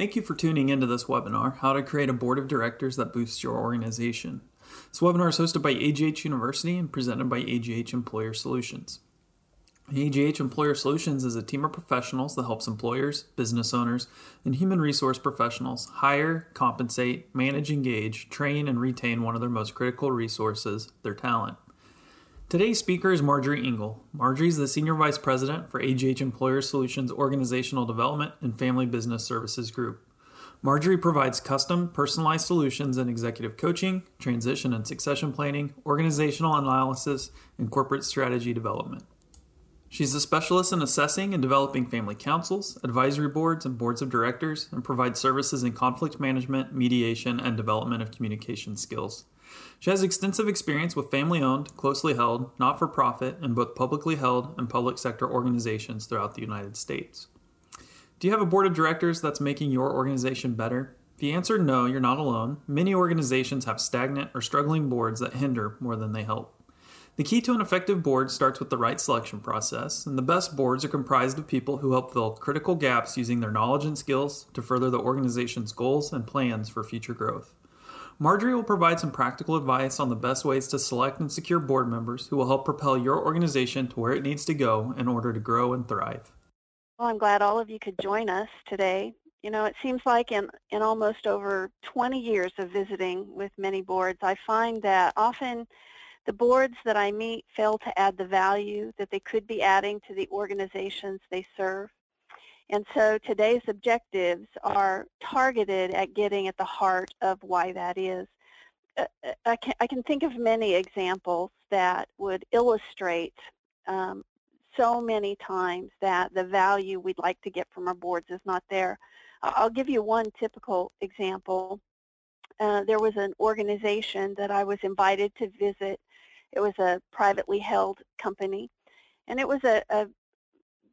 Thank you for tuning into this webinar, How to Create a Board of Directors That Boosts Your Organization. This webinar is hosted by AGH University and presented by AGH Employer Solutions. AGH Employer Solutions is a team of professionals that helps employers, business owners, and human resource professionals hire, compensate, manage, engage, train, and retain one of their most critical resources, their talent. Today's speaker is Marjorie Engle. Marjorie is the Senior Vice President for AGH Employer Solutions Organizational Development and Family Business Services Group. Marjorie provides custom, personalized solutions in executive coaching, transition and succession planning, organizational analysis, and corporate strategy development. She's a specialist in assessing and developing family councils, advisory boards, and boards of directors, and provides services in conflict management, mediation, and development of communication skills. She has extensive experience with family owned, closely held, not for profit, and both publicly held and public sector organizations throughout the United States. Do you have a board of directors that's making your organization better? If you answered no, you're not alone. Many organizations have stagnant or struggling boards that hinder more than they help. The key to an effective board starts with the right selection process, and the best boards are comprised of people who help fill critical gaps using their knowledge and skills to further the organization's goals and plans for future growth. Marjorie will provide some practical advice on the best ways to select and secure board members who will help propel your organization to where it needs to go in order to grow and thrive. Well, I'm glad all of you could join us today. You know, it seems like in, in almost over 20 years of visiting with many boards, I find that often the boards that I meet fail to add the value that they could be adding to the organizations they serve. And so today's objectives are targeted at getting at the heart of why that is. Uh, uh, I can, I can think of many examples that would illustrate um, so many times that the value we'd like to get from our boards is not there. I'll give you one typical example. Uh, there was an organization that I was invited to visit. It was a privately held company. And it was a, a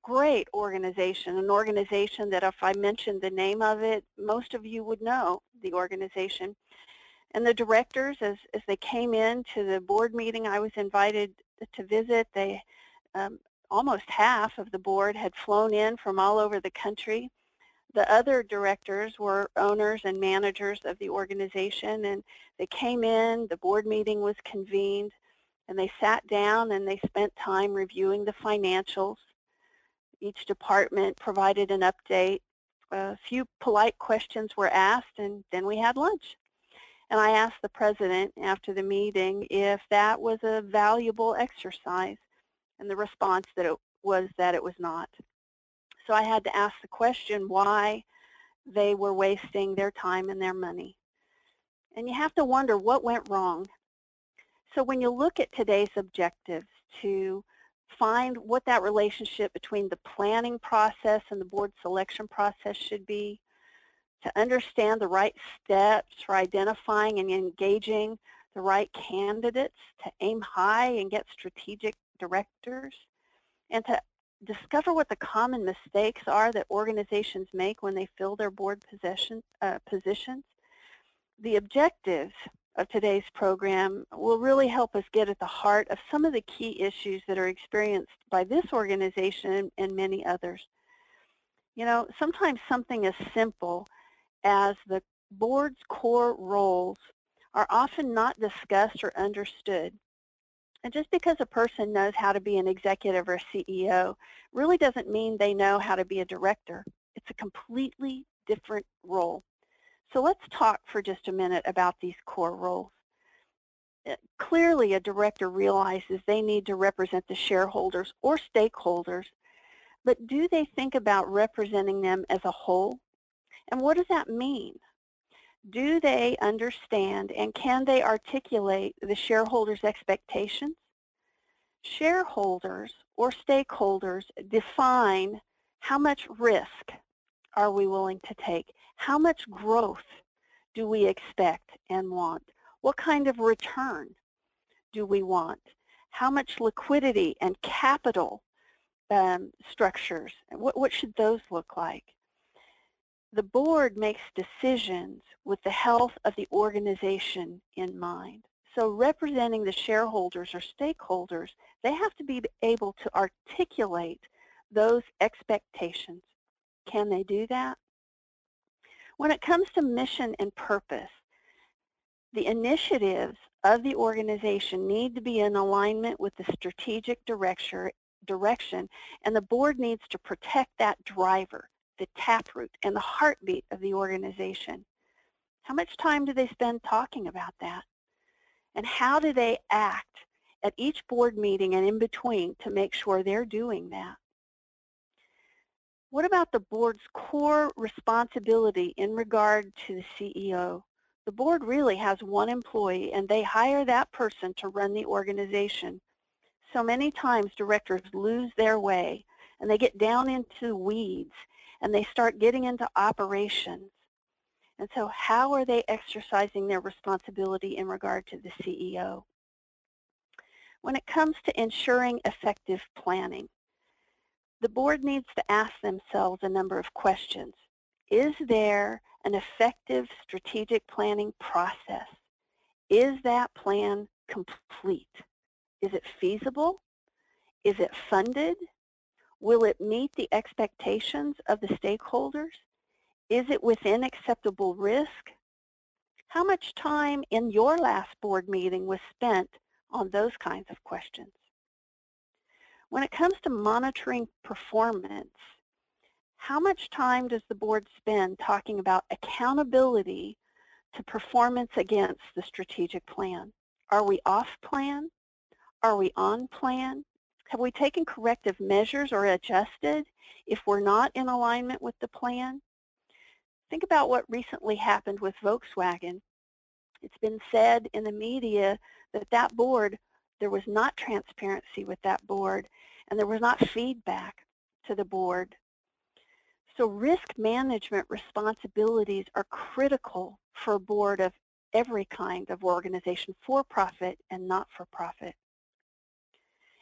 great organization, an organization that if I mentioned the name of it, most of you would know the organization. And the directors, as, as they came in to the board meeting I was invited to visit, they um, almost half of the board had flown in from all over the country. The other directors were owners and managers of the organization, and they came in, the board meeting was convened, and they sat down and they spent time reviewing the financials each department provided an update. A few polite questions were asked, and then we had lunch. And I asked the president after the meeting if that was a valuable exercise, and the response that it was that it was not. So I had to ask the question why they were wasting their time and their money. And you have to wonder what went wrong. So when you look at today's objectives to find what that relationship between the planning process and the board selection process should be, to understand the right steps for identifying and engaging the right candidates, to aim high and get strategic directors, and to discover what the common mistakes are that organizations make when they fill their board position, uh, positions. The objectives of today's program will really help us get at the heart of some of the key issues that are experienced by this organization and many others. You know, sometimes something as simple as the board's core roles are often not discussed or understood. And just because a person knows how to be an executive or CEO really doesn't mean they know how to be a director. It's a completely different role. So let's talk for just a minute about these core roles. Uh, clearly, a director realizes they need to represent the shareholders or stakeholders, but do they think about representing them as a whole? And what does that mean? Do they understand and can they articulate the shareholders' expectations? Shareholders or stakeholders define how much risk are we willing to take? How much growth do we expect and want? What kind of return do we want? How much liquidity and capital um, structures? What, what should those look like? The board makes decisions with the health of the organization in mind. So representing the shareholders or stakeholders, they have to be able to articulate those expectations. Can they do that? When it comes to mission and purpose, the initiatives of the organization need to be in alignment with the strategic direction, and the board needs to protect that driver, the taproot, and the heartbeat of the organization. How much time do they spend talking about that? And how do they act at each board meeting and in between to make sure they're doing that? What about the board's core responsibility in regard to the CEO? The board really has one employee and they hire that person to run the organization. So many times directors lose their way and they get down into weeds and they start getting into operations. And so how are they exercising their responsibility in regard to the CEO? When it comes to ensuring effective planning, the board needs to ask themselves a number of questions. Is there an effective strategic planning process? Is that plan complete? Is it feasible? Is it funded? Will it meet the expectations of the stakeholders? Is it within acceptable risk? How much time in your last board meeting was spent on those kinds of questions? When it comes to monitoring performance, how much time does the board spend talking about accountability to performance against the strategic plan? Are we off plan? Are we on plan? Have we taken corrective measures or adjusted if we're not in alignment with the plan? Think about what recently happened with Volkswagen. It's been said in the media that that board, there was not transparency with that board and there was not feedback to the board. So risk management responsibilities are critical for a board of every kind of organization, for-profit and not-for-profit.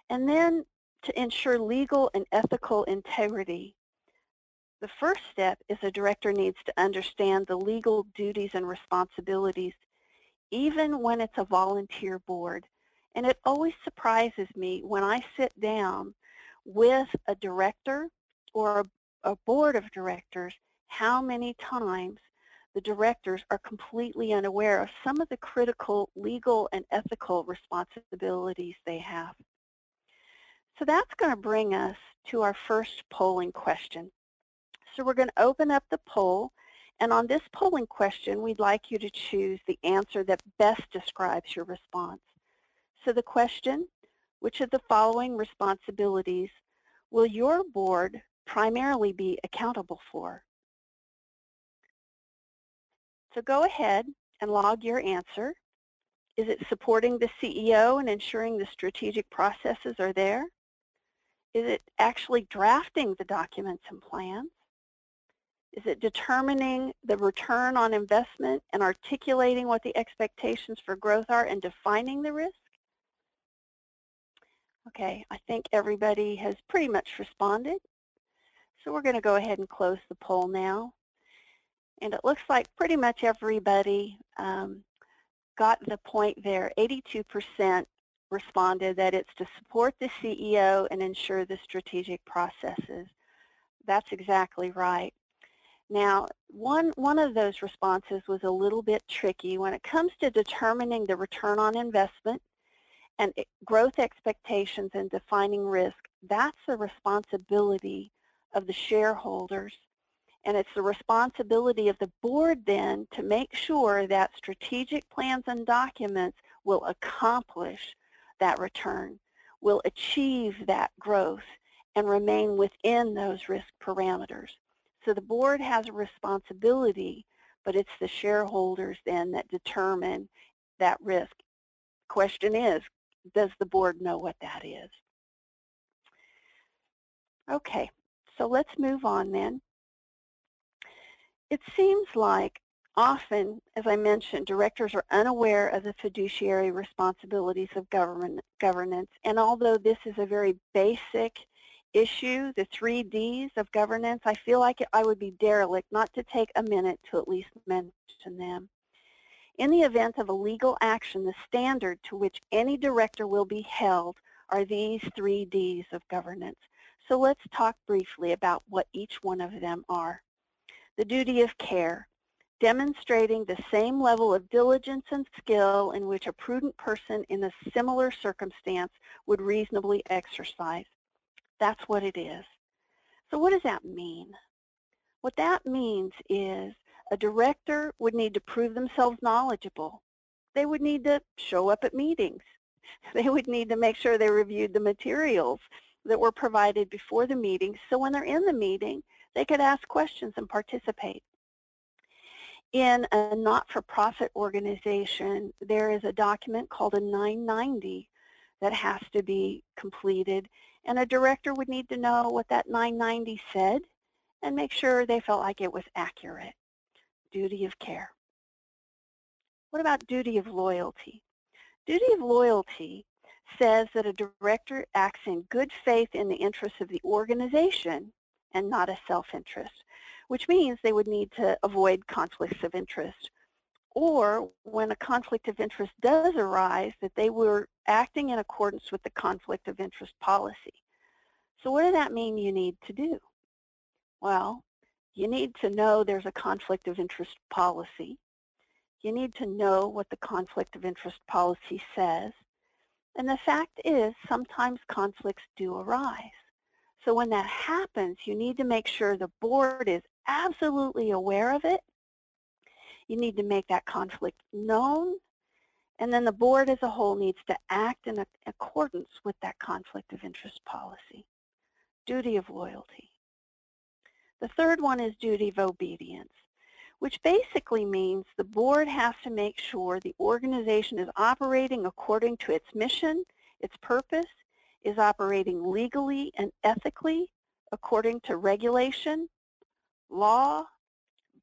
And then to ensure legal and ethical integrity, the first step is a director needs to understand the legal duties and responsibilities even when it's a volunteer board. And it always surprises me when I sit down with a director or a, a board of directors how many times the directors are completely unaware of some of the critical legal and ethical responsibilities they have. So that's going to bring us to our first polling question. So we're going to open up the poll. And on this polling question, we'd like you to choose the answer that best describes your response. So the question, which of the following responsibilities will your board primarily be accountable for? So go ahead and log your answer. Is it supporting the CEO and ensuring the strategic processes are there? Is it actually drafting the documents and plans? Is it determining the return on investment and articulating what the expectations for growth are and defining the risk? Okay, I think everybody has pretty much responded. So we're going to go ahead and close the poll now. And it looks like pretty much everybody um, got the point there. 82% responded that it's to support the CEO and ensure the strategic processes. That's exactly right. Now, one, one of those responses was a little bit tricky. When it comes to determining the return on investment and growth expectations and defining risk, that's the responsibility of the shareholders. And it's the responsibility of the board then to make sure that strategic plans and documents will accomplish that return, will achieve that growth, and remain within those risk parameters. So the board has a responsibility, but it's the shareholders then that determine that risk. Question is, does the board know what that is? Okay, so let's move on then. It seems like often, as I mentioned, directors are unaware of the fiduciary responsibilities of government governance. And although this is a very basic issue, the three Ds of governance, I feel like I would be derelict not to take a minute to at least mention them. In the event of a legal action, the standard to which any director will be held are these three Ds of governance. So let's talk briefly about what each one of them are. The duty of care. demonstrating the same level of diligence and skill in which a prudent person in a similar circumstance would reasonably exercise. That's what it is. So what does that mean? What that means is a director would need to prove themselves knowledgeable. They would need to show up at meetings. They would need to make sure they reviewed the materials that were provided before the meeting so when they're in the meeting, they could ask questions and participate. In a not-for-profit organization, there is a document called a 990 that has to be completed, and a director would need to know what that 990 said and make sure they felt like it was accurate. Duty of care. What about duty of loyalty? Duty of loyalty says that a director acts in good faith in the interests of the organization and not a self-interest, which means they would need to avoid conflicts of interest. Or when a conflict of interest does arise, that they were acting in accordance with the conflict of interest policy. So what does that mean you need to do? Well, you need to know there's a conflict of interest policy. You need to know what the conflict of interest policy says. And the fact is, sometimes conflicts do arise. So when that happens, you need to make sure the board is absolutely aware of it. You need to make that conflict known. And then the board as a whole needs to act in accordance with that conflict of interest policy. Duty of loyalty. The third one is duty of obedience, which basically means the board has to make sure the organization is operating according to its mission, its purpose, is operating legally and ethically according to regulation, law,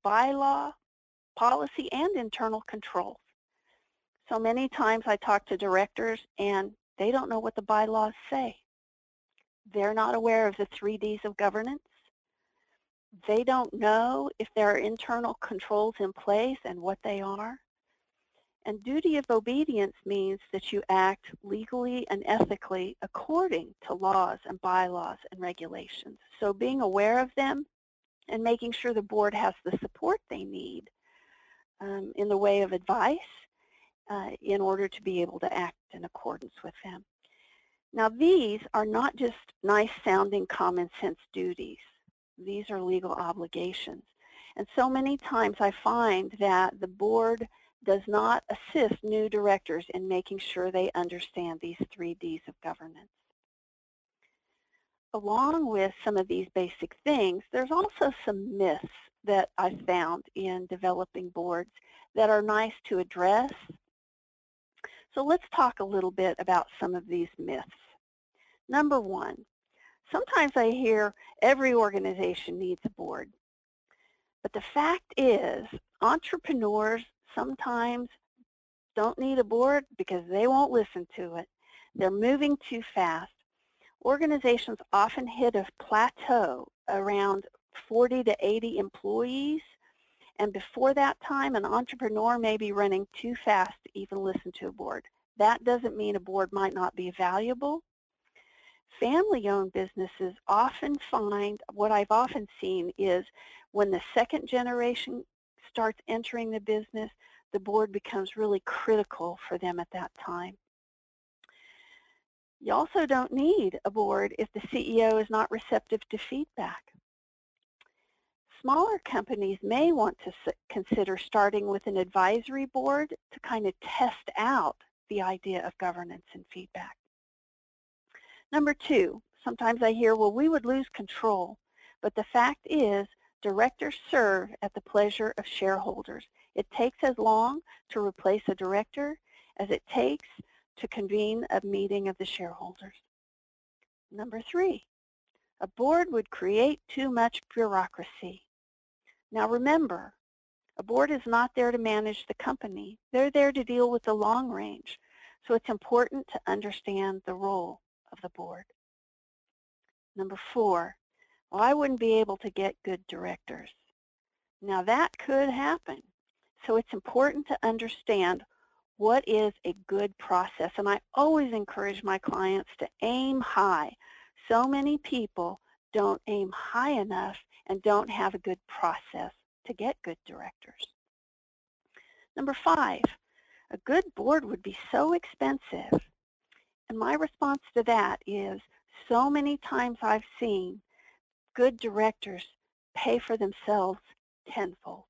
bylaw, policy, and internal controls. So many times I talk to directors and they don't know what the bylaws say. They're not aware of the three Ds of governance. They don't know if there are internal controls in place and what they are. And duty of obedience means that you act legally and ethically according to laws and bylaws and regulations. So being aware of them and making sure the board has the support they need um, in the way of advice uh, in order to be able to act in accordance with them. Now these are not just nice sounding common sense duties. These are legal obligations. And so many times I find that the board does not assist new directors in making sure they understand these three Ds of governance. Along with some of these basic things, there's also some myths that I've found in developing boards that are nice to address. So let's talk a little bit about some of these myths. Number one, sometimes I hear every organization needs a board. But the fact is, entrepreneurs sometimes don't need a board because they won't listen to it. They're moving too fast. Organizations often hit a plateau around 40 to 80 employees. And before that time, an entrepreneur may be running too fast to even listen to a board. That doesn't mean a board might not be valuable. Family-owned businesses often find, what I've often seen is when the second generation starts entering the business, the board becomes really critical for them at that time. You also don't need a board if the CEO is not receptive to feedback. Smaller companies may want to consider starting with an advisory board to kind of test out the idea of governance and feedback. Number two, sometimes I hear, well, we would lose control. But the fact is, directors serve at the pleasure of shareholders. It takes as long to replace a director as it takes to convene a meeting of the shareholders. Number three, a board would create too much bureaucracy. Now remember, a board is not there to manage the company. They're there to deal with the long range. So it's important to understand the role of the board. Number four, well, I wouldn't be able to get good directors. Now that could happen. So it's important to understand what is a good process. And I always encourage my clients to aim high. So many people don't aim high enough and don't have a good process to get good directors. Number five, a good board would be so expensive. And my response to that is so many times I've seen good directors pay for themselves tenfold.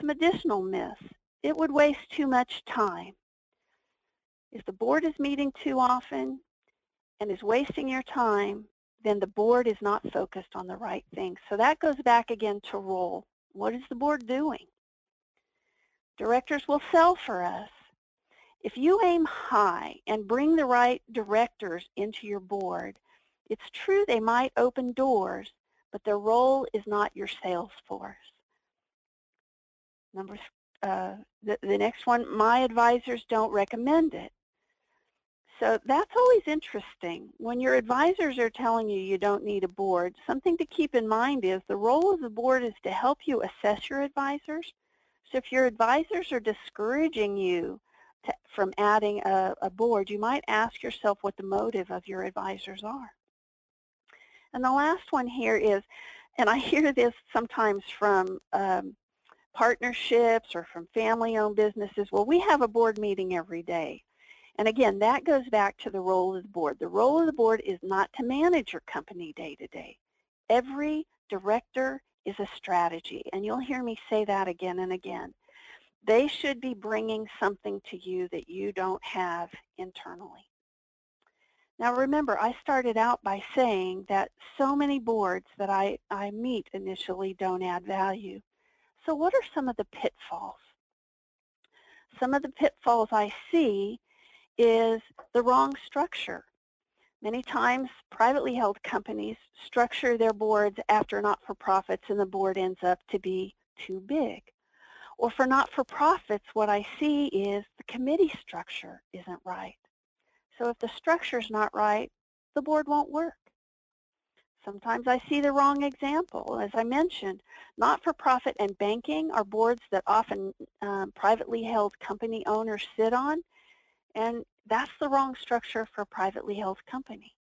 Some additional myths. It would waste too much time. If the board is meeting too often and is wasting your time, then the board is not focused on the right things. So that goes back again to role. What is the board doing? Directors will sell for us. If you aim high and bring the right directors into your board, it's true they might open doors, but their role is not your sales force. Number, uh, the, the next one, my advisors don't recommend it. So that's always interesting. When your advisors are telling you you don't need a board, something to keep in mind is the role of the board is to help you assess your advisors. So if your advisors are discouraging you to, from adding a, a board, you might ask yourself what the motive of your advisors are. And the last one here is, and I hear this sometimes from um, partnerships or from family-owned businesses, well, we have a board meeting every day. And again, that goes back to the role of the board. The role of the board is not to manage your company day to day. Every director is a strategy, and you'll hear me say that again and again. They should be bringing something to you that you don't have internally. Now remember, I started out by saying that so many boards that I, I meet initially don't add value. So what are some of the pitfalls? Some of the pitfalls I see is the wrong structure. Many times, privately held companies structure their boards after not-for-profits and the board ends up to be too big. Or for not-for-profits, what I see is the committee structure isn't right. So if the structure is not right, the board won't work. Sometimes I see the wrong example. As I mentioned, not-for-profit and banking are boards that often um, privately held company owners sit on, and that's the wrong structure for a privately held company.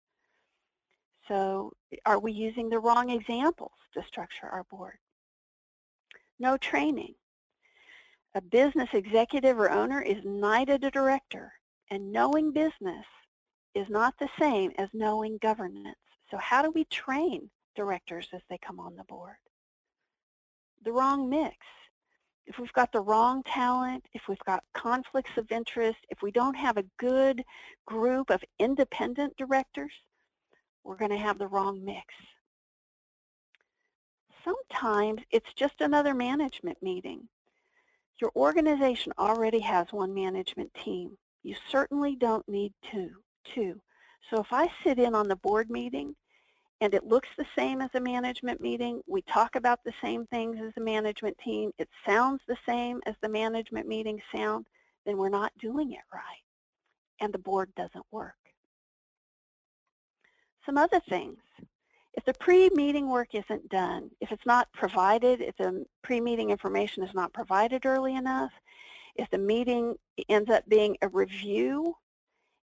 So are we using the wrong examples to structure our board? No training. A business executive or owner is knighted a director, and knowing business is not the same as knowing governance. So how do we train directors as they come on the board? The wrong mix if we've got the wrong talent, if we've got conflicts of interest, if we don't have a good group of independent directors, we're going to have the wrong mix. Sometimes it's just another management meeting. Your organization already has one management team. You certainly don't need two. two. So if I sit in on the board meeting and it looks the same as a management meeting. We talk about the same things as a management team. It sounds the same as the management meeting sound, then we're not doing it right. And the board doesn't work. Some other things. If the pre-meeting work isn't done, if it's not provided, if the pre-meeting information is not provided early enough, if the meeting ends up being a review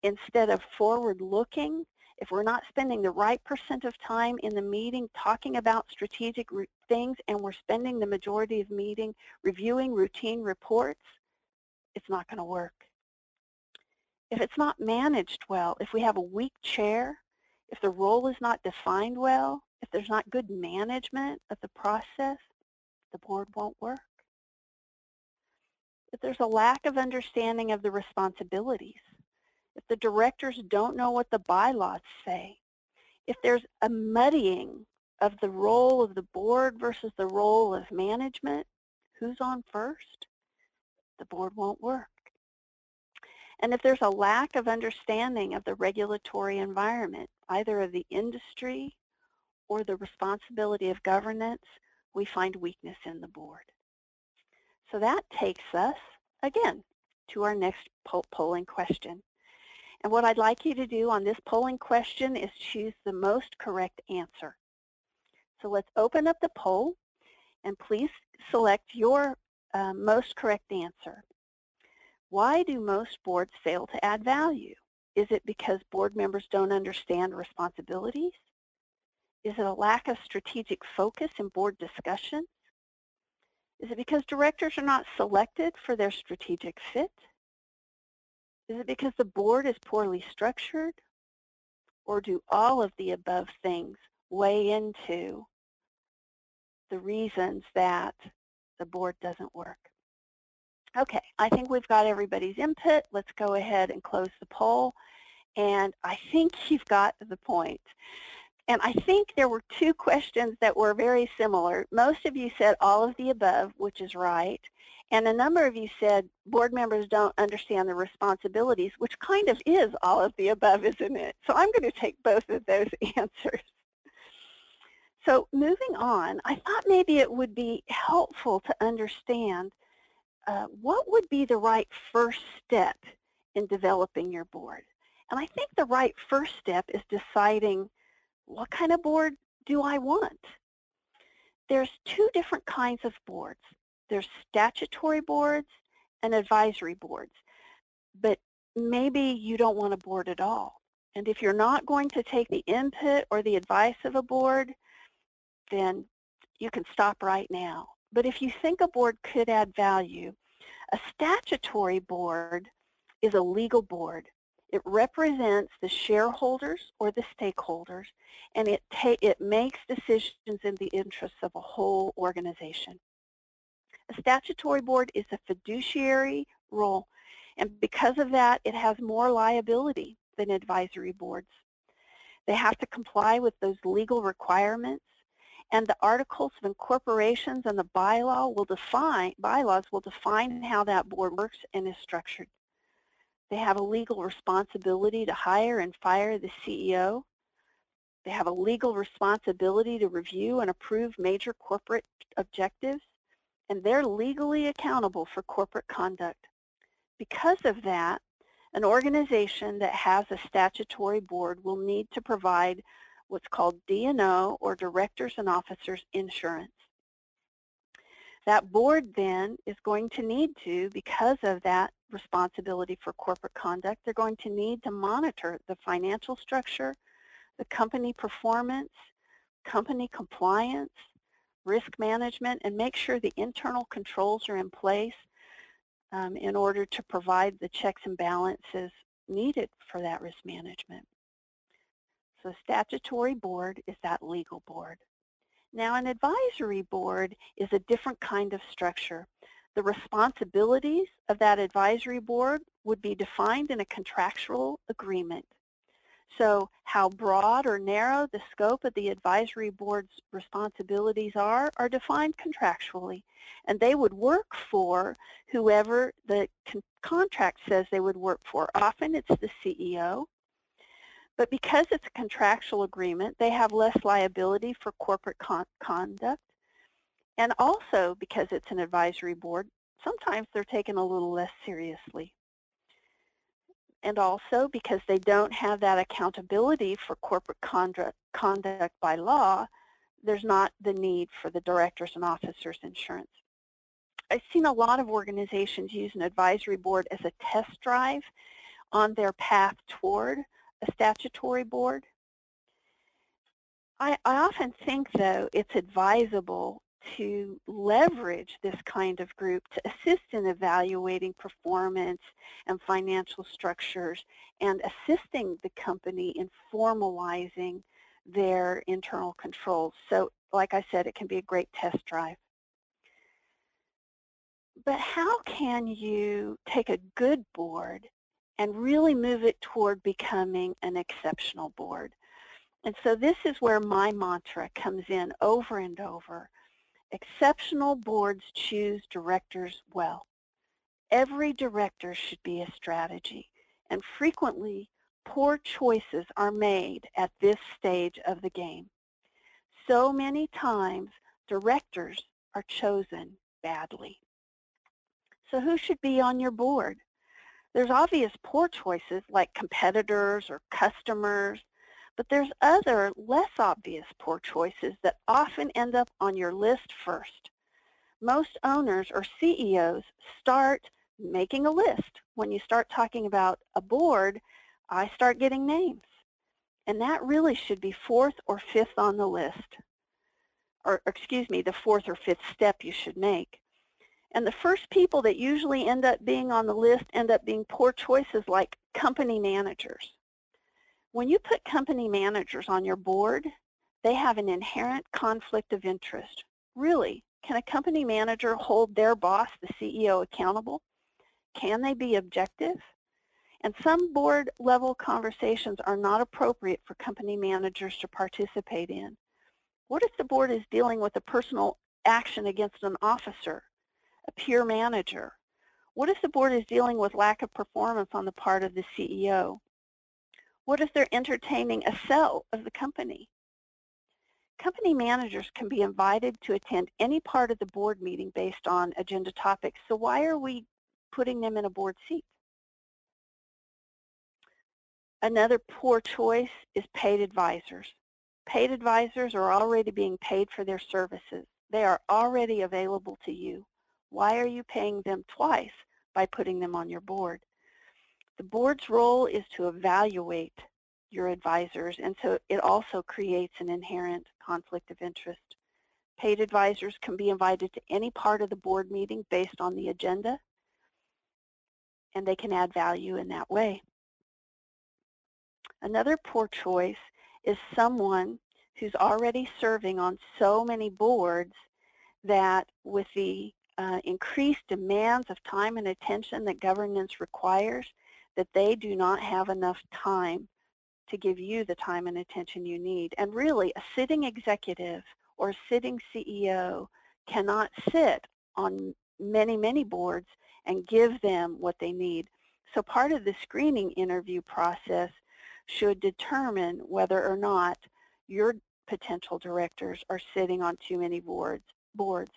instead of forward-looking, if we're not spending the right percent of time in the meeting talking about strategic things and we're spending the majority of meeting reviewing routine reports, it's not going to work. If it's not managed well, if we have a weak chair, if the role is not defined well, if there's not good management of the process, the board won't work. If there's a lack of understanding of the responsibilities, if the directors don't know what the bylaws say, if there's a muddying of the role of the board versus the role of management, who's on first? The board won't work. And if there's a lack of understanding of the regulatory environment, either of the industry or the responsibility of governance, we find weakness in the board. So that takes us, again, to our next polling question. And what I'd like you to do on this polling question is choose the most correct answer. So let's open up the poll and please select your uh, most correct answer. Why do most boards fail to add value? Is it because board members don't understand responsibilities? Is it a lack of strategic focus in board discussions? Is it because directors are not selected for their strategic fit? Is it because the board is poorly structured? Or do all of the above things weigh into the reasons that the board doesn't work? Okay, I think we've got everybody's input. Let's go ahead and close the poll. And I think you've got the point. And I think there were two questions that were very similar. Most of you said all of the above, which is right. And a number of you said board members don't understand the responsibilities, which kind of is all of the above, isn't it? So I'm going to take both of those answers. So moving on, I thought maybe it would be helpful to understand uh, what would be the right first step in developing your board. And I think the right first step is deciding what kind of board do I want? There's two different kinds of boards. There's statutory boards and advisory boards. But maybe you don't want a board at all. And if you're not going to take the input or the advice of a board, then you can stop right now. But if you think a board could add value, a statutory board is a legal board. It represents the shareholders or the stakeholders, and it, it makes decisions in the interests of a whole organization. A statutory board is a fiduciary role, and because of that, it has more liability than advisory boards. They have to comply with those legal requirements, and the articles of incorporations and the bylaw will define, bylaws will define how that board works and is structured. They have a legal responsibility to hire and fire the CEO. They have a legal responsibility to review and approve major corporate objectives, and they're legally accountable for corporate conduct. Because of that, an organization that has a statutory board will need to provide what's called D&O or Directors and Officers Insurance. That board then is going to need to, because of that responsibility for corporate conduct, they're going to need to monitor the financial structure, the company performance, company compliance, risk management, and make sure the internal controls are in place um, in order to provide the checks and balances needed for that risk management. So a statutory board is that legal board. Now an advisory board is a different kind of structure. The responsibilities of that advisory board would be defined in a contractual agreement. So how broad or narrow the scope of the advisory board's responsibilities are are defined contractually. And they would work for whoever the con contract says they would work for. Often it's the CEO. But because it's a contractual agreement, they have less liability for corporate con conduct. And also because it's an advisory board, sometimes they're taken a little less seriously. And also because they don't have that accountability for corporate conduct, conduct by law, there's not the need for the directors and officers insurance. I've seen a lot of organizations use an advisory board as a test drive on their path toward a statutory board. I, I often think, though, it's advisable to leverage this kind of group to assist in evaluating performance and financial structures and assisting the company in formalizing their internal controls. So like I said, it can be a great test drive. But how can you take a good board and really move it toward becoming an exceptional board? And so this is where my mantra comes in over and over. Exceptional boards choose directors well. Every director should be a strategy, and frequently poor choices are made at this stage of the game. So many times directors are chosen badly. So who should be on your board? There's obvious poor choices like competitors or customers, but there's other less obvious poor choices that often end up on your list first. Most owners or CEOs start making a list. When you start talking about a board, I start getting names. And that really should be fourth or fifth on the list. Or excuse me, the fourth or fifth step you should make. And the first people that usually end up being on the list end up being poor choices like company managers. When you put company managers on your board, they have an inherent conflict of interest. Really, can a company manager hold their boss, the CEO, accountable? Can they be objective? And some board level conversations are not appropriate for company managers to participate in. What if the board is dealing with a personal action against an officer, a peer manager? What if the board is dealing with lack of performance on the part of the CEO? What if they're entertaining a sell of the company? Company managers can be invited to attend any part of the board meeting based on agenda topics, so why are we putting them in a board seat? Another poor choice is paid advisors. Paid advisors are already being paid for their services. They are already available to you. Why are you paying them twice by putting them on your board? The board's role is to evaluate your advisors, and so it also creates an inherent conflict of interest. Paid advisors can be invited to any part of the board meeting based on the agenda, and they can add value in that way. Another poor choice is someone who's already serving on so many boards that with the uh, increased demands of time and attention that governance requires, that they do not have enough time to give you the time and attention you need. And really, a sitting executive or a sitting CEO cannot sit on many, many boards and give them what they need. So part of the screening interview process should determine whether or not your potential directors are sitting on too many boards. boards.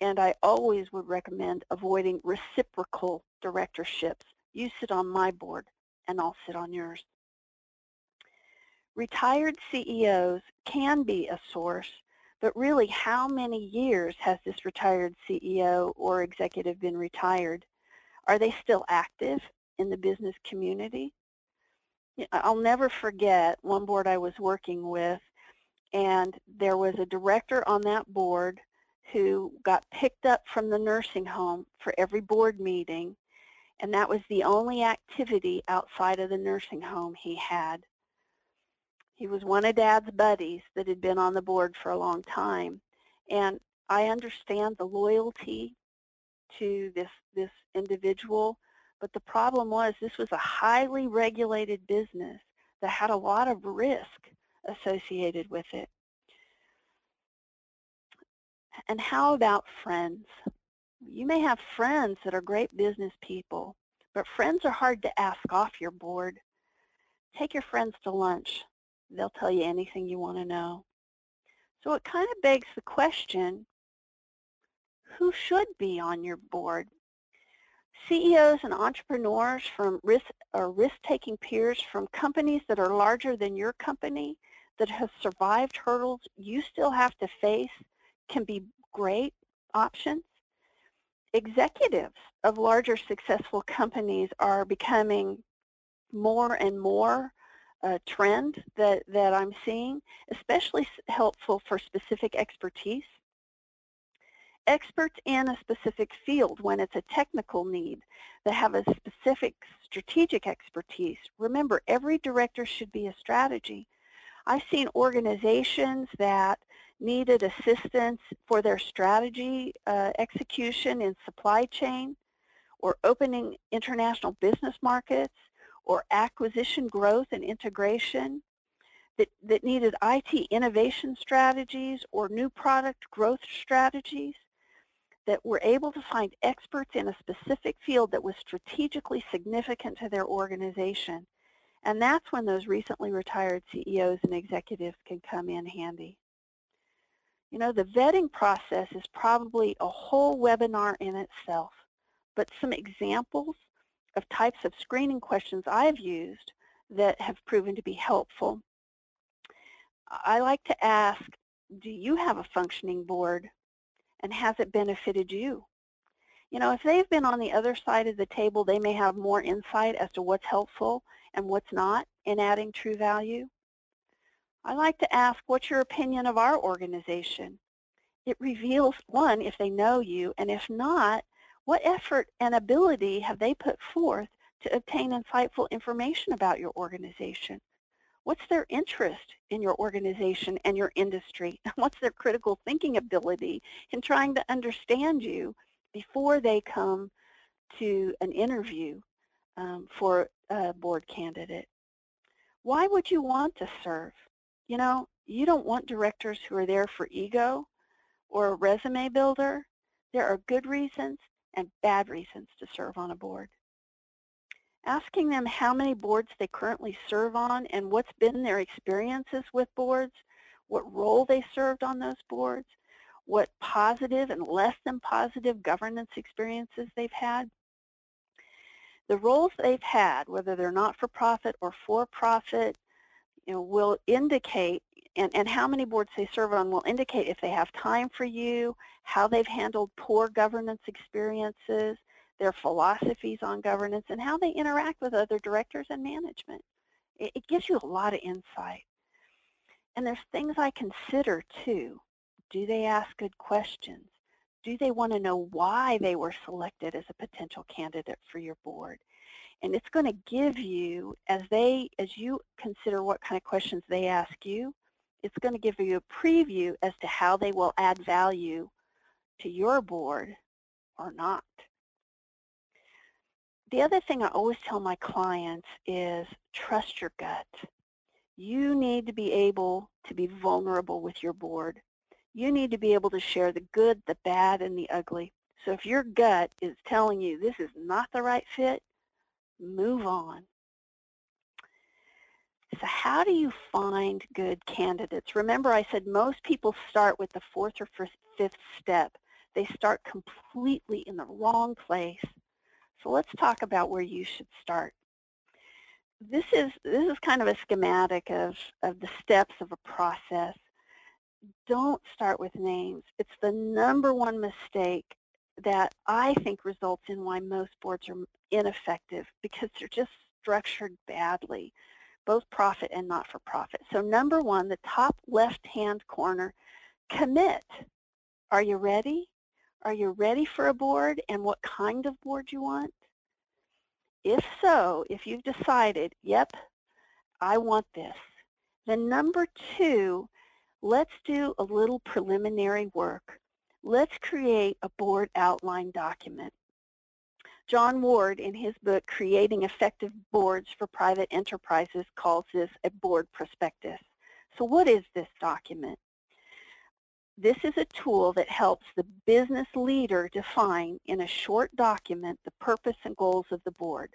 And I always would recommend avoiding reciprocal directorships. You sit on my board and I'll sit on yours. Retired CEOs can be a source, but really how many years has this retired CEO or executive been retired? Are they still active in the business community? I'll never forget one board I was working with and there was a director on that board who got picked up from the nursing home for every board meeting and that was the only activity outside of the nursing home he had. He was one of Dad's buddies that had been on the board for a long time and I understand the loyalty to this, this individual but the problem was this was a highly regulated business that had a lot of risk associated with it. And how about friends? You may have friends that are great business people, but friends are hard to ask off your board. Take your friends to lunch. They'll tell you anything you want to know. So it kind of begs the question, who should be on your board? CEOs and entrepreneurs from risk or risk-taking peers from companies that are larger than your company that have survived hurdles you still have to face can be great options. Executives of larger successful companies are becoming more and more a trend that, that I'm seeing, especially helpful for specific expertise experts in a specific field when it's a technical need that have a specific strategic expertise. Remember, every director should be a strategy. I've seen organizations that needed assistance for their strategy uh, execution in supply chain or opening international business markets or acquisition growth and integration that, that needed IT innovation strategies or new product growth strategies that were able to find experts in a specific field that was strategically significant to their organization. And that's when those recently retired CEOs and executives can come in handy. You know, the vetting process is probably a whole webinar in itself, but some examples of types of screening questions I've used that have proven to be helpful. I like to ask, do you have a functioning board and has it benefited you? You know, if they've been on the other side of the table, they may have more insight as to what's helpful and what's not in adding true value. I like to ask, what's your opinion of our organization? it reveals, one, if they know you, and if not, what effort and ability have they put forth to obtain insightful information about your organization? What's their interest in your organization and your industry? What's their critical thinking ability in trying to understand you before they come to an interview um, for a board candidate? Why would you want to serve? You know, you don't want directors who are there for ego or a resume builder. There are good reasons and bad reasons to serve on a board asking them how many boards they currently serve on and what's been their experiences with boards, what role they served on those boards, what positive and less than positive governance experiences they've had. The roles they've had, whether they're not-for-profit or for-profit, you know, will indicate, and, and how many boards they serve on will indicate if they have time for you, how they've handled poor governance experiences, their philosophies on governance, and how they interact with other directors and management. It, it gives you a lot of insight. And there's things I consider too. Do they ask good questions? Do they want to know why they were selected as a potential candidate for your board? And it's going to give you, as they, as you consider what kind of questions they ask you, it's going to give you a preview as to how they will add value to your board or not the other thing I always tell my clients is trust your gut. You need to be able to be vulnerable with your board. You need to be able to share the good, the bad, and the ugly. So if your gut is telling you this is not the right fit, move on. So how do you find good candidates? Remember I said most people start with the fourth or fifth step. They start completely in the wrong place so let's talk about where you should start. This is, this is kind of a schematic of, of the steps of a process. Don't start with names. It's the number one mistake that I think results in why most boards are ineffective because they're just structured badly, both profit and not-for-profit. So number one, the top left-hand corner, commit. Are you ready? Are you ready for a board and what kind of board you want? If so, if you've decided, yep, I want this, then number two, let's do a little preliminary work. Let's create a board outline document. John Ward, in his book, Creating Effective Boards for Private Enterprises, calls this a board prospectus. So what is this document? This is a tool that helps the business leader define in a short document the purpose and goals of the board.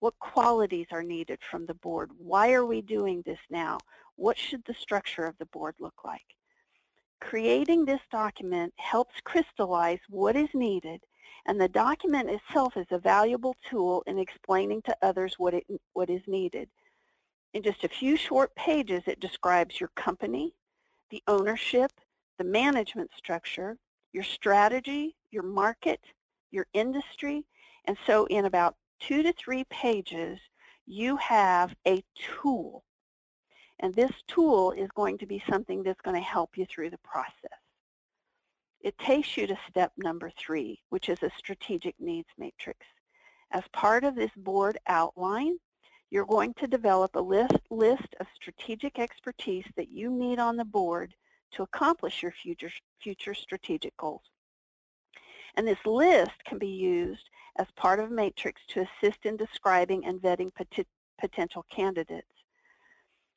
What qualities are needed from the board? Why are we doing this now? What should the structure of the board look like? Creating this document helps crystallize what is needed and the document itself is a valuable tool in explaining to others what, it, what is needed. In just a few short pages, it describes your company, the ownership, the management structure, your strategy, your market, your industry, and so in about two to three pages, you have a tool. And this tool is going to be something that's going to help you through the process. It takes you to step number three, which is a strategic needs matrix. As part of this board outline, you're going to develop a list, list of strategic expertise that you need on the board to accomplish your future, future strategic goals. And this list can be used as part of a matrix to assist in describing and vetting pot potential candidates.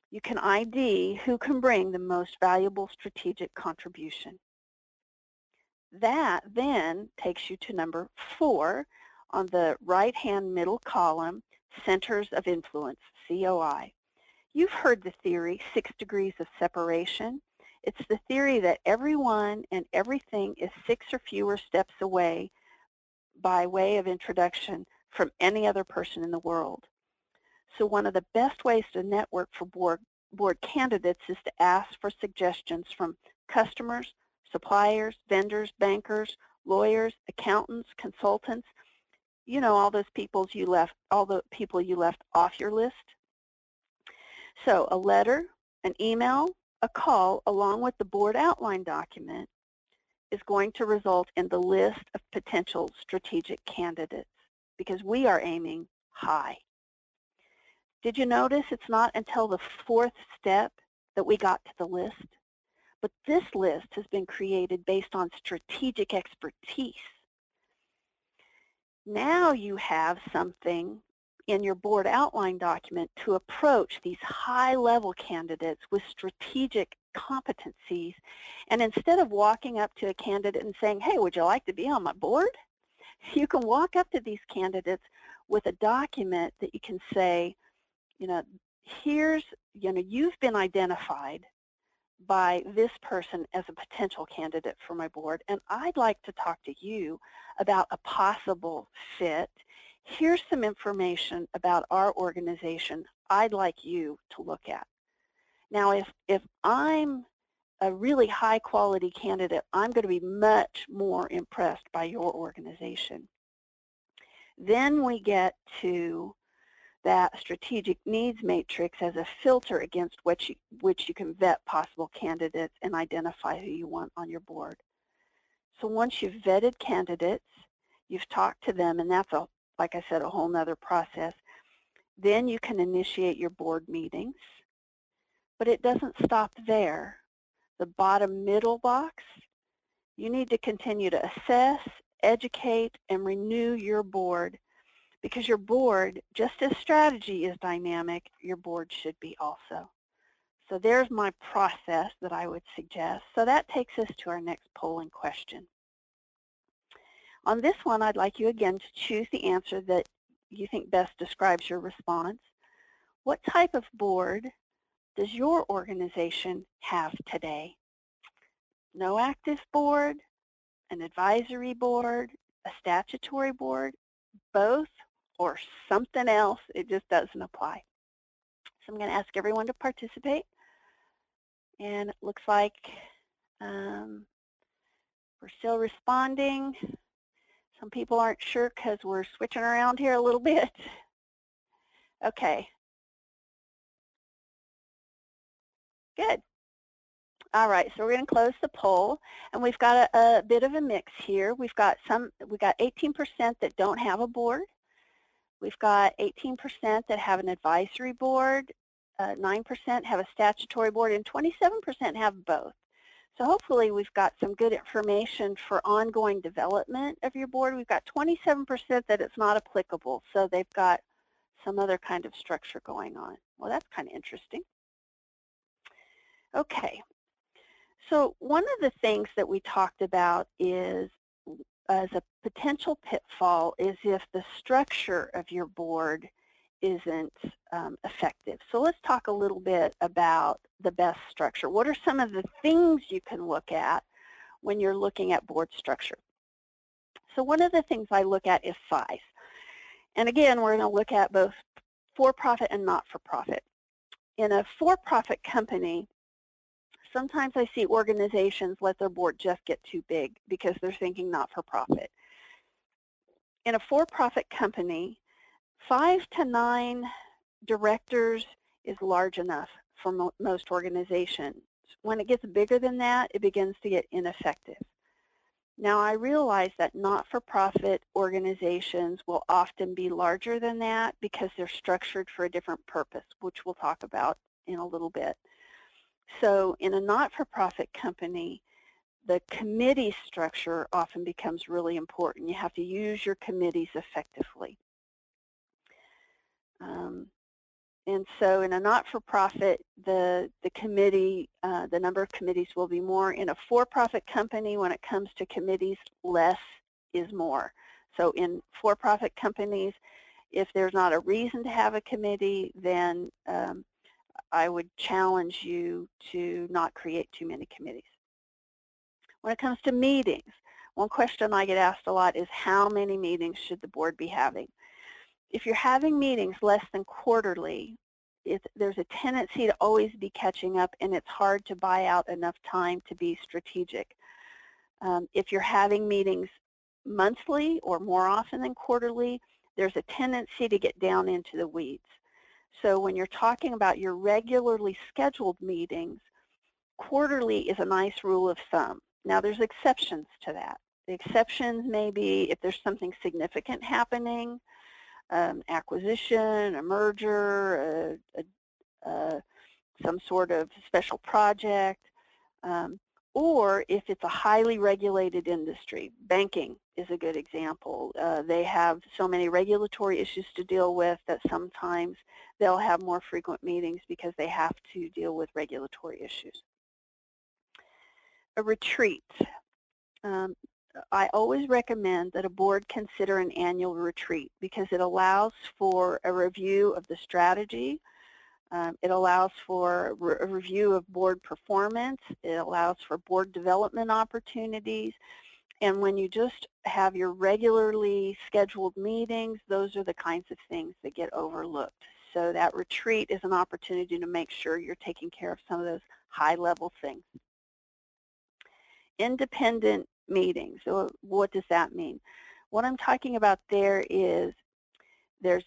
You can ID who can bring the most valuable strategic contribution. That then takes you to number four on the right-hand middle column, Centers of Influence, COI. You've heard the theory, six degrees of separation. It's the theory that everyone and everything is six or fewer steps away by way of introduction from any other person in the world. So one of the best ways to network for board, board candidates is to ask for suggestions from customers, suppliers, vendors, bankers, lawyers, accountants, consultants, you know, all those people you left, all the people you left off your list. So a letter, an email, a call along with the board outline document is going to result in the list of potential strategic candidates because we are aiming high. Did you notice it's not until the fourth step that we got to the list? But this list has been created based on strategic expertise. Now you have something in your board outline document to approach these high-level candidates with strategic competencies. And instead of walking up to a candidate and saying, hey, would you like to be on my board? You can walk up to these candidates with a document that you can say, you know, here's, you know, you've been identified by this person as a potential candidate for my board, and I'd like to talk to you about a possible fit. Here's some information about our organization I'd like you to look at. Now, if, if I'm a really high quality candidate, I'm going to be much more impressed by your organization. Then we get to that strategic needs matrix as a filter against which you, which you can vet possible candidates and identify who you want on your board. So once you've vetted candidates, you've talked to them, and that's, a, like I said, a whole nother process, then you can initiate your board meetings. But it doesn't stop there. The bottom middle box, you need to continue to assess, educate, and renew your board because your board, just as strategy is dynamic, your board should be also. So there's my process that I would suggest. So that takes us to our next polling question. On this one, I'd like you again to choose the answer that you think best describes your response. What type of board does your organization have today? No active board, an advisory board, a statutory board, both, or something else, it just doesn't apply. So I'm going to ask everyone to participate. And it looks like um, we're still responding. Some people aren't sure because we're switching around here a little bit. Okay. Good. All right, so we're going to close the poll, and we've got a, a bit of a mix here. We've got some, we got 18% that don't have a board. We've got 18% that have an advisory board, 9% uh, have a statutory board, and 27% have both. So hopefully we've got some good information for ongoing development of your board. We've got 27% that it's not applicable, so they've got some other kind of structure going on. Well, that's kind of interesting. Okay, so one of the things that we talked about is as a potential pitfall is if the structure of your board isn't um, effective. So let's talk a little bit about the best structure. What are some of the things you can look at when you're looking at board structure? So one of the things I look at is size. And again, we're going to look at both for-profit and not-for-profit. In a for-profit company, sometimes I see organizations let their board just get too big because they're thinking not-for-profit. In a for-profit company, five to nine directors is large enough for mo most organizations. When it gets bigger than that, it begins to get ineffective. Now I realize that not-for-profit organizations will often be larger than that because they're structured for a different purpose, which we'll talk about in a little bit. So in a not-for-profit company, the committee structure often becomes really important. You have to use your committees effectively. Um, and so in a not-for-profit, the, the committee, uh, the number of committees will be more. In a for-profit company, when it comes to committees, less is more. So in for-profit companies, if there's not a reason to have a committee, then um, I would challenge you to not create too many committees. When it comes to meetings, one question I get asked a lot is how many meetings should the board be having? If you're having meetings less than quarterly, there's a tendency to always be catching up and it's hard to buy out enough time to be strategic. Um, if you're having meetings monthly or more often than quarterly, there's a tendency to get down into the weeds. So when you're talking about your regularly scheduled meetings, quarterly is a nice rule of thumb. Now there's exceptions to that. The exceptions may be if there's something significant happening, um, acquisition, a merger, a, a, a, some sort of special project, um, or if it's a highly regulated industry. Banking is a good example. Uh, they have so many regulatory issues to deal with that sometimes they'll have more frequent meetings because they have to deal with regulatory issues. A retreat. Um, I always recommend that a board consider an annual retreat because it allows for a review of the strategy, um, it allows for a review of board performance. It allows for board development opportunities. And when you just have your regularly scheduled meetings, those are the kinds of things that get overlooked. So that retreat is an opportunity to make sure you're taking care of some of those high-level things. Independent meetings. So what does that mean? What I'm talking about there is there's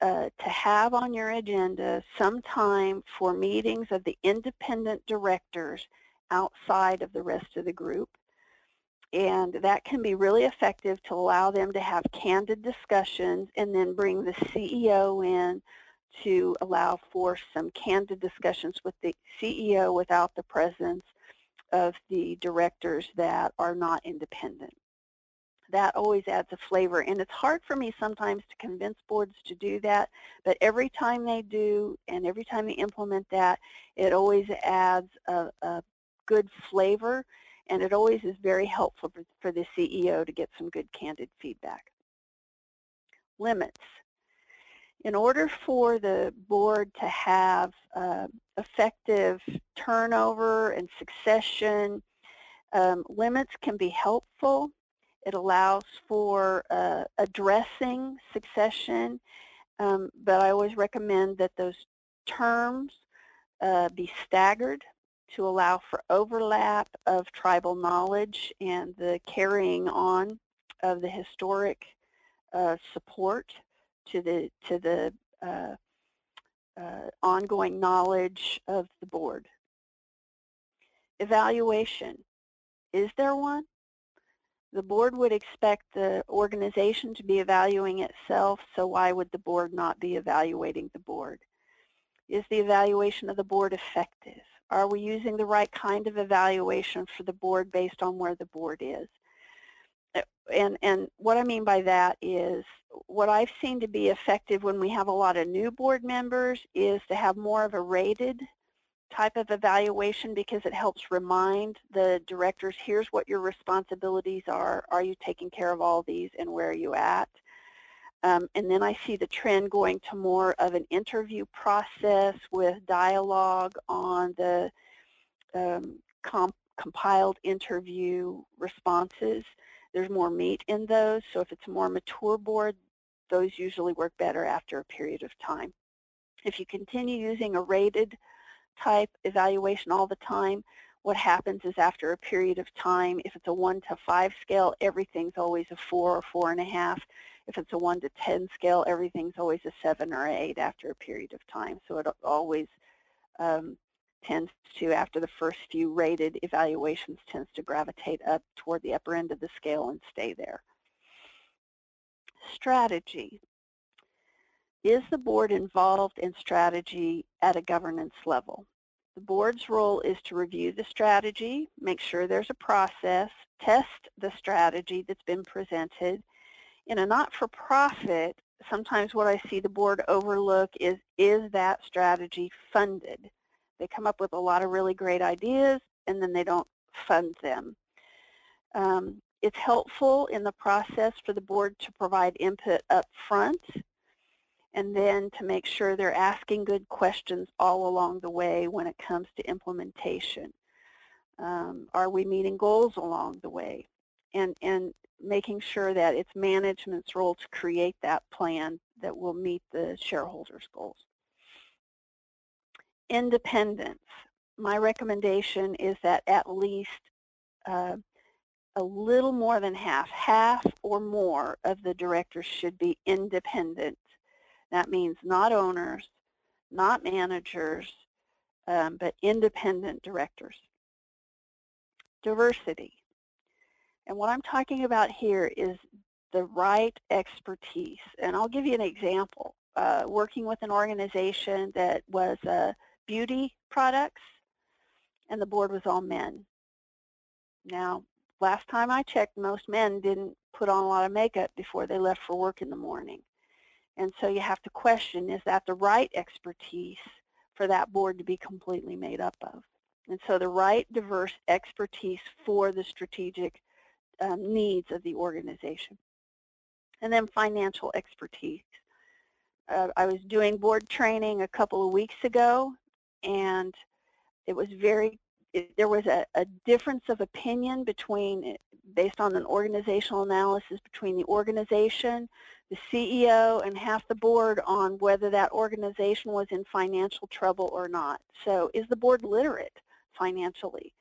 uh, to have on your agenda some time for meetings of the independent directors outside of the rest of the group. And that can be really effective to allow them to have candid discussions and then bring the CEO in to allow for some candid discussions with the CEO without the presence of the directors that are not independent that always adds a flavor. And it's hard for me sometimes to convince boards to do that, but every time they do and every time they implement that, it always adds a, a good flavor and it always is very helpful for, for the CEO to get some good candid feedback. Limits. In order for the board to have uh, effective turnover and succession, um, limits can be helpful it allows for uh, addressing succession, um, but I always recommend that those terms uh, be staggered to allow for overlap of tribal knowledge and the carrying on of the historic uh, support to the to the uh, uh, ongoing knowledge of the board. Evaluation. Is there one? The board would expect the organization to be evaluating itself, so why would the board not be evaluating the board? Is the evaluation of the board effective? Are we using the right kind of evaluation for the board based on where the board is? And, and what I mean by that is what I've seen to be effective when we have a lot of new board members is to have more of a rated type of evaluation because it helps remind the directors, here's what your responsibilities are. Are you taking care of all these and where are you at? Um, and then I see the trend going to more of an interview process with dialogue on the um, comp compiled interview responses. There's more meat in those, so if it's a more mature board, those usually work better after a period of time. If you continue using a rated type evaluation all the time, what happens is after a period of time, if it's a 1 to 5 scale, everything's always a 4 or 4.5. If it's a 1 to 10 scale, everything's always a 7 or 8 after a period of time. So it always um, tends to, after the first few rated evaluations, tends to gravitate up toward the upper end of the scale and stay there. Strategy. Is the board involved in strategy at a governance level? The board's role is to review the strategy, make sure there's a process, test the strategy that's been presented. In a not-for-profit, sometimes what I see the board overlook is, is that strategy funded? They come up with a lot of really great ideas and then they don't fund them. Um, it's helpful in the process for the board to provide input up front and then to make sure they're asking good questions all along the way when it comes to implementation. Um, are we meeting goals along the way? And, and making sure that it's management's role to create that plan that will meet the shareholders' goals. Independence. My recommendation is that at least uh, a little more than half, half or more of the directors should be independent that means not owners, not managers, um, but independent directors. diversity. And what I'm talking about here is the right expertise. And I'll give you an example. Uh, working with an organization that was uh, beauty products, and the board was all men. Now, last time I checked, most men didn't put on a lot of makeup before they left for work in the morning. And so you have to question, is that the right expertise for that board to be completely made up of? And so the right diverse expertise for the strategic um, needs of the organization. And then financial expertise. Uh, I was doing board training a couple of weeks ago, and it was very, it, there was a, a difference of opinion between, based on an organizational analysis between the organization, the CEO, and half the board on whether that organization was in financial trouble or not. So is the board literate financially?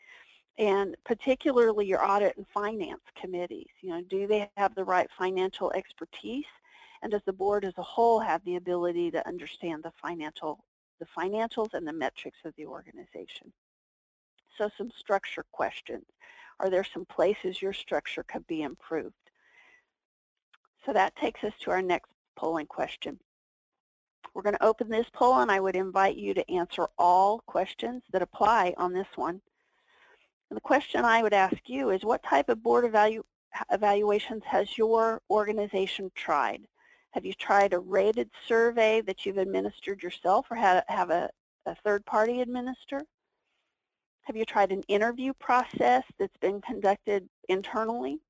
And particularly your audit and finance committees, you know, do they have the right financial expertise? And does the board as a whole have the ability to understand the financial the financials and the metrics of the organization. So some structure questions. Are there some places your structure could be improved? So that takes us to our next polling question. We're going to open this poll and I would invite you to answer all questions that apply on this one. And the question I would ask you is what type of board evalu evaluations has your organization tried? Have you tried a rated survey that you've administered yourself or have a, a third party administer? Have you tried an interview process that's been conducted internally?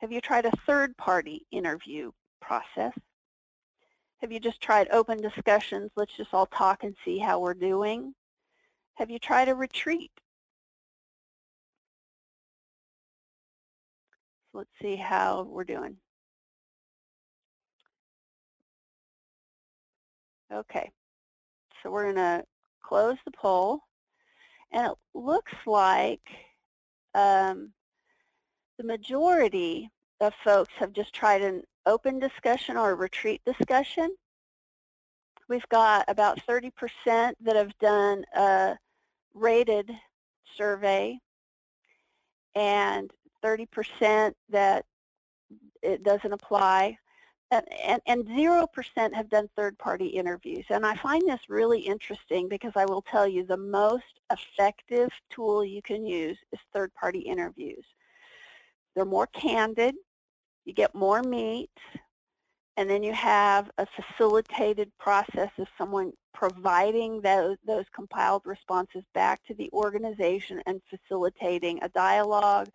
Have you tried a third party interview process? Have you just tried open discussions, let's just all talk and see how we're doing? Have you tried a retreat? So let's see how we're doing. Okay, so we're going to close the poll. And it looks like um, the majority of folks have just tried an open discussion or a retreat discussion. We've got about 30% that have done a rated survey and 30% that it doesn't apply and, and 0% have done third-party interviews. And I find this really interesting because I will tell you the most effective tool you can use is third-party interviews. They're more candid, you get more meat, and then you have a facilitated process of someone providing those, those compiled responses back to the organization and facilitating a dialogue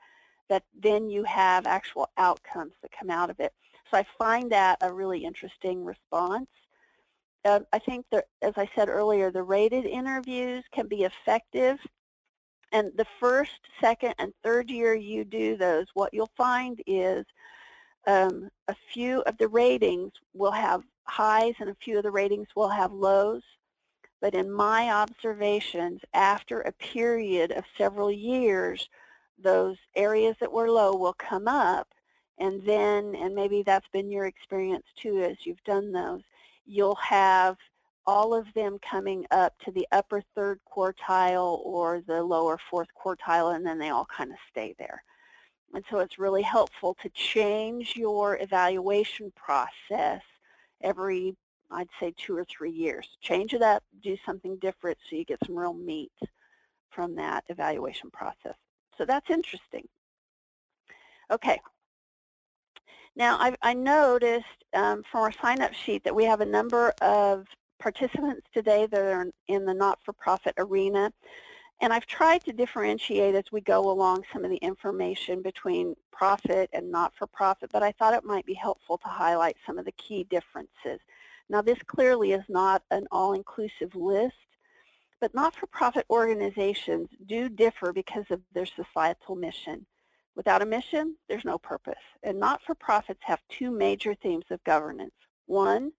that then you have actual outcomes that come out of it. So I find that a really interesting response. Uh, I think that, as I said earlier, the rated interviews can be effective. And the first, second, and third year you do those, what you'll find is um, a few of the ratings will have highs and a few of the ratings will have lows. But in my observations, after a period of several years, those areas that were low will come up and then, and maybe that's been your experience too as you've done those, you'll have all of them coming up to the upper third quartile or the lower fourth quartile, and then they all kind of stay there. And so it's really helpful to change your evaluation process every, I'd say, two or three years. Change it up, do something different so you get some real meat from that evaluation process. So that's interesting. Okay, now, I, I noticed um, from our sign-up sheet that we have a number of participants today that are in the not-for-profit arena. And I've tried to differentiate as we go along some of the information between profit and not-for-profit, but I thought it might be helpful to highlight some of the key differences. Now, this clearly is not an all-inclusive list, but not-for-profit organizations do differ because of their societal mission. Without a mission, there's no purpose. And not-for-profits have two major themes of governance. One,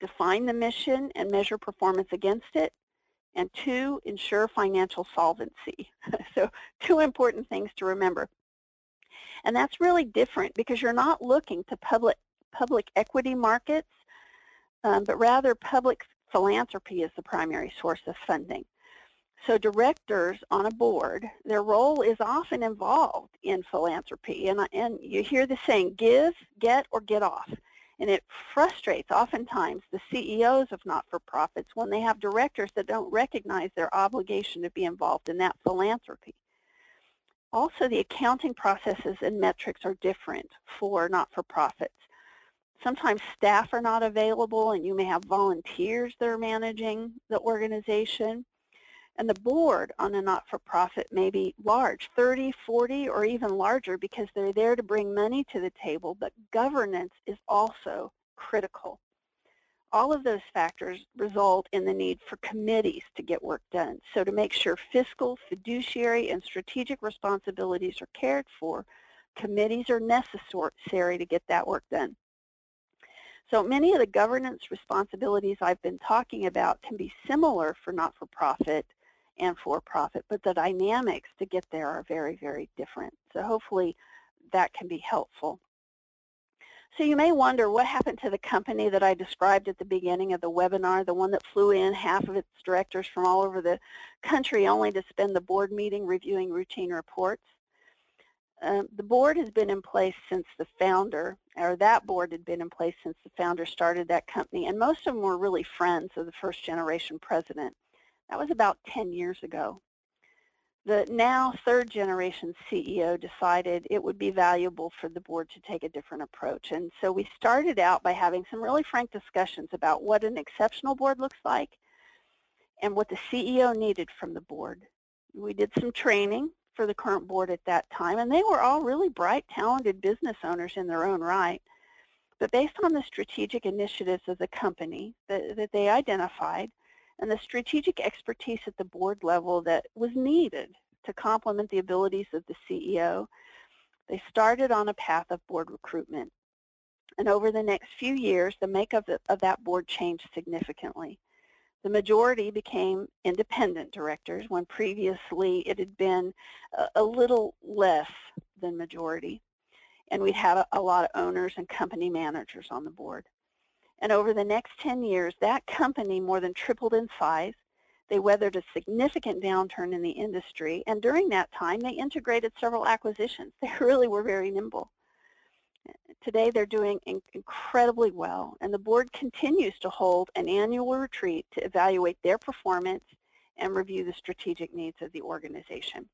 define the mission and measure performance against it. And two, ensure financial solvency. so two important things to remember. And that's really different because you're not looking to public, public equity markets, um, but rather public philanthropy is the primary source of funding. So directors on a board, their role is often involved in philanthropy. And, and you hear the saying, give, get, or get off. And it frustrates oftentimes the CEOs of not-for-profits when they have directors that don't recognize their obligation to be involved in that philanthropy. Also, the accounting processes and metrics are different for not-for-profits. Sometimes staff are not available and you may have volunteers that are managing the organization. And the board on a not-for-profit may be large, 30, 40, or even larger because they're there to bring money to the table, but governance is also critical. All of those factors result in the need for committees to get work done. So to make sure fiscal, fiduciary, and strategic responsibilities are cared for, committees are necessary to get that work done. So many of the governance responsibilities I've been talking about can be similar for not-for-profit and for-profit, but the dynamics to get there are very, very different. So hopefully that can be helpful. So you may wonder what happened to the company that I described at the beginning of the webinar, the one that flew in half of its directors from all over the country only to spend the board meeting reviewing routine reports. Um, the board has been in place since the founder, or that board had been in place since the founder started that company, and most of them were really friends of the first generation president. That was about 10 years ago. The now third generation CEO decided it would be valuable for the board to take a different approach. And so we started out by having some really frank discussions about what an exceptional board looks like and what the CEO needed from the board. We did some training for the current board at that time, and they were all really bright, talented business owners in their own right. But based on the strategic initiatives of the company that, that they identified, and the strategic expertise at the board level that was needed to complement the abilities of the CEO, they started on a path of board recruitment. And over the next few years, the makeup of that board changed significantly. The majority became independent directors when previously it had been a, little less than majority. And we'd had a lot of owners and company managers on the board. And over the next 10 years, that company more than tripled in size. They weathered a significant downturn in the industry, and during that time, they integrated several acquisitions. They really were very nimble. Today, they're doing incredibly well, and the board continues to hold an annual retreat to evaluate their performance and review the strategic needs of the organization.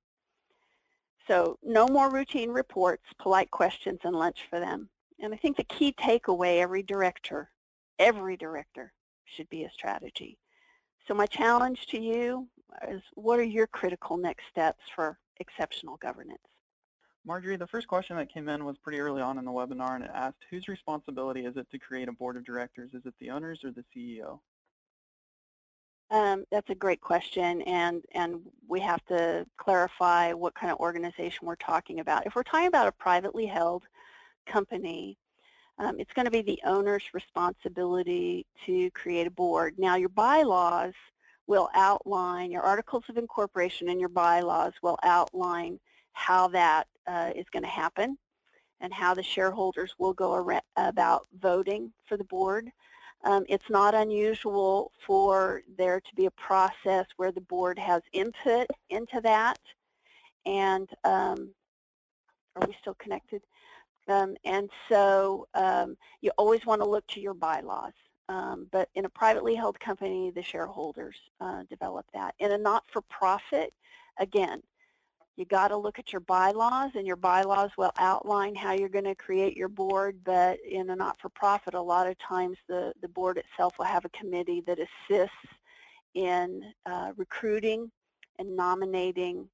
So no more routine reports, polite questions, and lunch for them. And I think the key takeaway every director every director should be a strategy. So my challenge to you is what are your critical next steps for exceptional governance? Marjorie, the first question that came in was pretty early on in the webinar and it asked, whose responsibility is it to create a board of directors? Is it the owners or the CEO? Um, that's a great question and, and we have to clarify what kind of organization we're talking about. If we're talking about a privately held company, um, it's going to be the owner's responsibility to create a board. Now your bylaws will outline, your articles of incorporation and your bylaws will outline how that uh, is going to happen and how the shareholders will go about voting for the board. Um, it's not unusual for there to be a process where the board has input into that. And um, are we still connected? Um, and so um, you always want to look to your bylaws. Um, but in a privately held company, the shareholders uh, develop that. In a not-for-profit, again, you got to look at your bylaws, and your bylaws will outline how you're going to create your board. But in a not-for-profit, a lot of times the, the board itself will have a committee that assists in uh, recruiting and nominating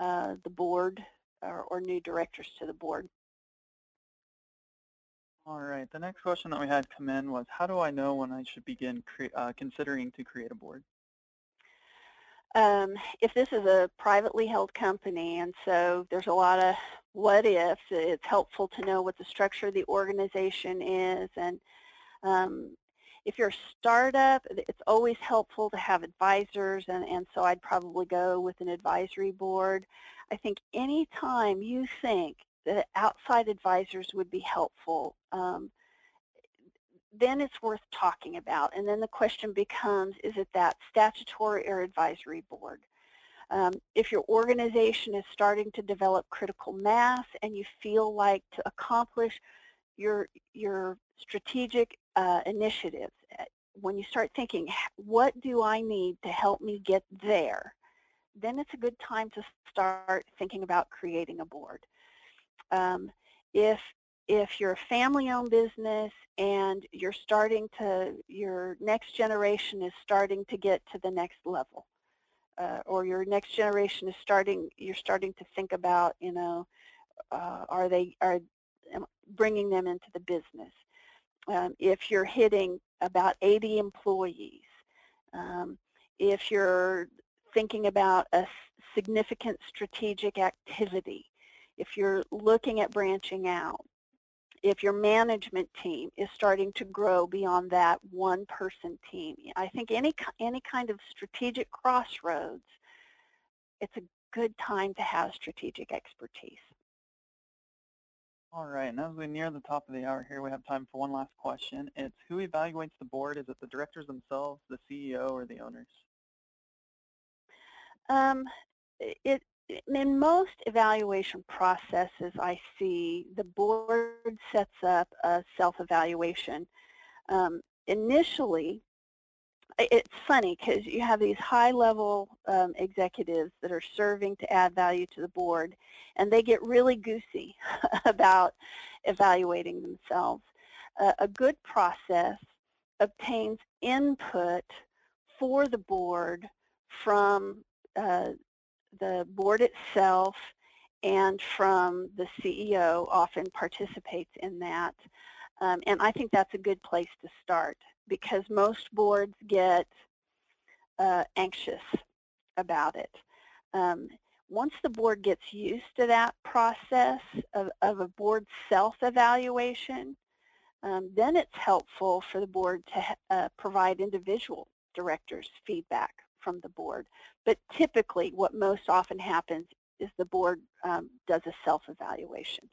uh, the board or, or new directors to the board. All right, the next question that we had come in was, how do I know when I should begin uh, considering to create a board? Um, if this is a privately held company, and so there's a lot of what ifs, it's helpful to know what the structure of the organization is. And um, if you're a startup, it's always helpful to have advisors, and, and so I'd probably go with an advisory board. I think any time you think that outside advisors would be helpful, um, then it's worth talking about. And then the question becomes, is it that statutory or advisory board? Um, if your organization is starting to develop critical mass and you feel like to accomplish your, your strategic uh, initiatives, eh, when you start thinking, what do I need to help me get there, then it's a good time to start thinking about creating a board. Um, if if you're a family-owned business and you're starting to, your next generation is starting to get to the next level, uh, or your next generation is starting, you're starting to think about, you know, uh, are they, are bringing them into the business. Um, if you're hitting about 80 employees, um, if you're thinking about a significant strategic activity, if you're looking at branching out, if your management team is starting to grow beyond that one person team. I think any, any kind of strategic crossroads, it's a good time to have strategic expertise. All right, and as we near the top of the hour here, we have time for one last question. It's who evaluates the board? Is it the directors themselves, the CEO, or the owners? Um, it, in most evaluation processes I see, the board sets up a self-evaluation. Um, initially, it's funny because you have these high-level um, executives that are serving to add value to the board, and they get really goosey about evaluating themselves. Uh, a good process obtains input for the board from uh, the board itself and from the CEO often participates in that. Um, and I think that's a good place to start because most boards get uh, anxious about it. Um, once the board gets used to that process of, of a board self-evaluation, um, then it's helpful for the board to uh, provide individual directors feedback from the board. But typically what most often happens is the board um, does a self-evaluation.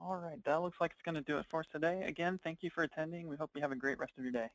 All right, that looks like it's going to do it for us today. Again, thank you for attending. We hope you have a great rest of your day.